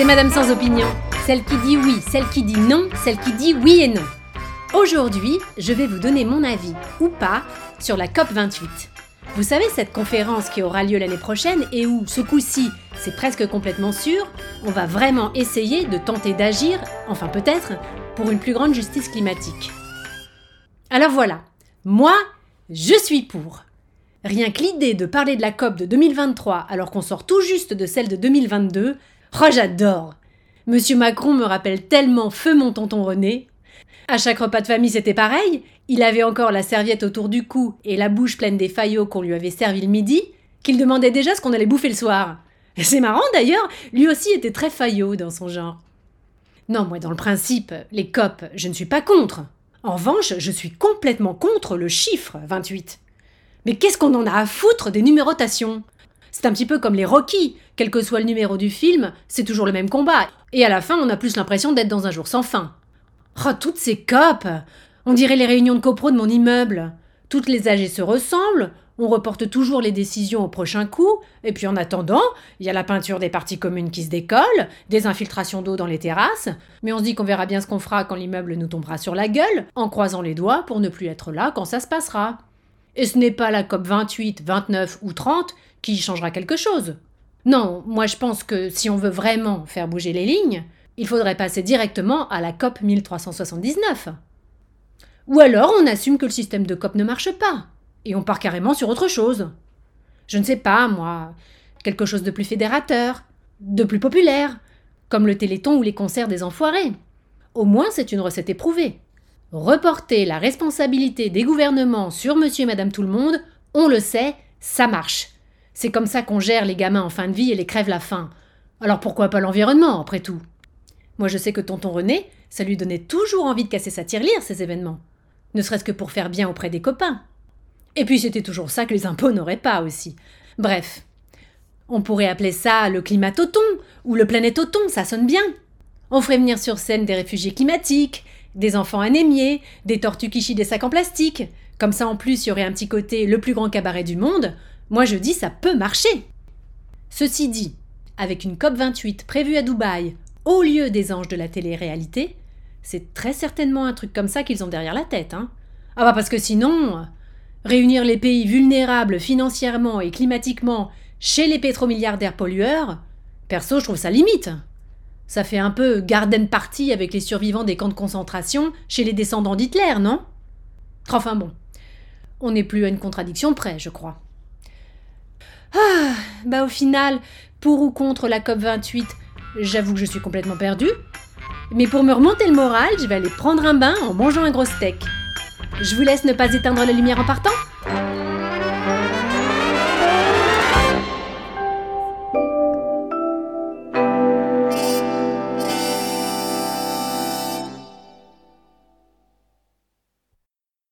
c'est Madame sans opinion, celle qui dit oui, celle qui dit non, celle qui dit oui et non. Aujourd'hui, je vais vous donner mon avis, ou pas, sur la COP28. Vous savez, cette conférence qui aura lieu l'année prochaine et où, ce coup-ci, c'est presque complètement sûr, on va vraiment essayer de tenter d'agir, enfin peut-être, pour une plus grande justice climatique. Alors voilà, moi, je suis pour. Rien que l'idée de parler de la COP de 2023 alors qu'on sort tout juste de celle de 2022, oh j'adore Monsieur Macron me rappelle tellement feu mon tonton René. À chaque repas de famille c'était pareil, il avait encore la serviette autour du cou et la bouche pleine des faillots qu'on lui avait servi le midi, qu'il demandait déjà ce qu'on allait bouffer le soir. C'est marrant d'ailleurs, lui aussi était très faillot dans son genre. Non, moi dans le principe, les COP, je ne suis pas contre. En revanche, je suis complètement contre le chiffre 28. Mais qu'est-ce qu'on en a à foutre des numérotations? C'est un petit peu comme les Rocky. Quel que soit le numéro du film, c'est toujours le même combat. Et à la fin, on a plus l'impression d'être dans un jour sans fin. Oh, toutes ces copes On dirait les réunions de copro de mon immeuble. Toutes les âgées se ressemblent, on reporte toujours les décisions au prochain coup, et puis en attendant, il y a la peinture des parties communes qui se décolle, des infiltrations d'eau dans les terrasses, mais on se dit qu'on verra bien ce qu'on fera quand l'immeuble nous tombera sur la gueule, en croisant les doigts pour ne plus être là quand ça se passera. Et ce n'est pas la COP 28, 29 ou 30 qui changera quelque chose. Non, moi je pense que si on veut vraiment faire bouger les lignes, il faudrait passer directement à la COP 1379. Ou alors on assume que le système de COP ne marche pas, et on part carrément sur autre chose. Je ne sais pas, moi, quelque chose de plus fédérateur, de plus populaire, comme le téléthon ou les concerts des enfoirés. Au moins c'est une recette éprouvée. Reporter la responsabilité des gouvernements sur monsieur et madame tout le monde, on le sait, ça marche. C'est comme ça qu'on gère les gamins en fin de vie et les crève la faim. Alors pourquoi pas l'environnement, après tout? Moi je sais que tonton René, ça lui donnait toujours envie de casser sa tirelire, ces événements. Ne serait-ce que pour faire bien auprès des copains. Et puis c'était toujours ça que les impôts n'auraient pas aussi. Bref. On pourrait appeler ça le climatoton ou le planétoton, ça sonne bien. On ferait venir sur scène des réfugiés climatiques, des enfants anémiés, des tortues qui chient des sacs en plastique. Comme ça, en plus, il y aurait un petit côté le plus grand cabaret du monde. Moi, je dis, ça peut marcher. Ceci dit, avec une COP28 prévue à Dubaï, au lieu des anges de la télé-réalité, c'est très certainement un truc comme ça qu'ils ont derrière la tête. Hein. Ah bah parce que sinon, réunir les pays vulnérables financièrement et climatiquement chez les pétromilliardaires pollueurs, perso, je trouve ça limite. Ça fait un peu garden party avec les survivants des camps de concentration chez les descendants d'Hitler, non? Enfin bon, on n'est plus à une contradiction près, je crois. Ah, bah au final, pour ou contre la COP28, j'avoue que je suis complètement perdue. Mais pour me remonter le moral, je vais aller prendre un bain en mangeant un gros steak. Je vous laisse ne pas éteindre la lumière en partant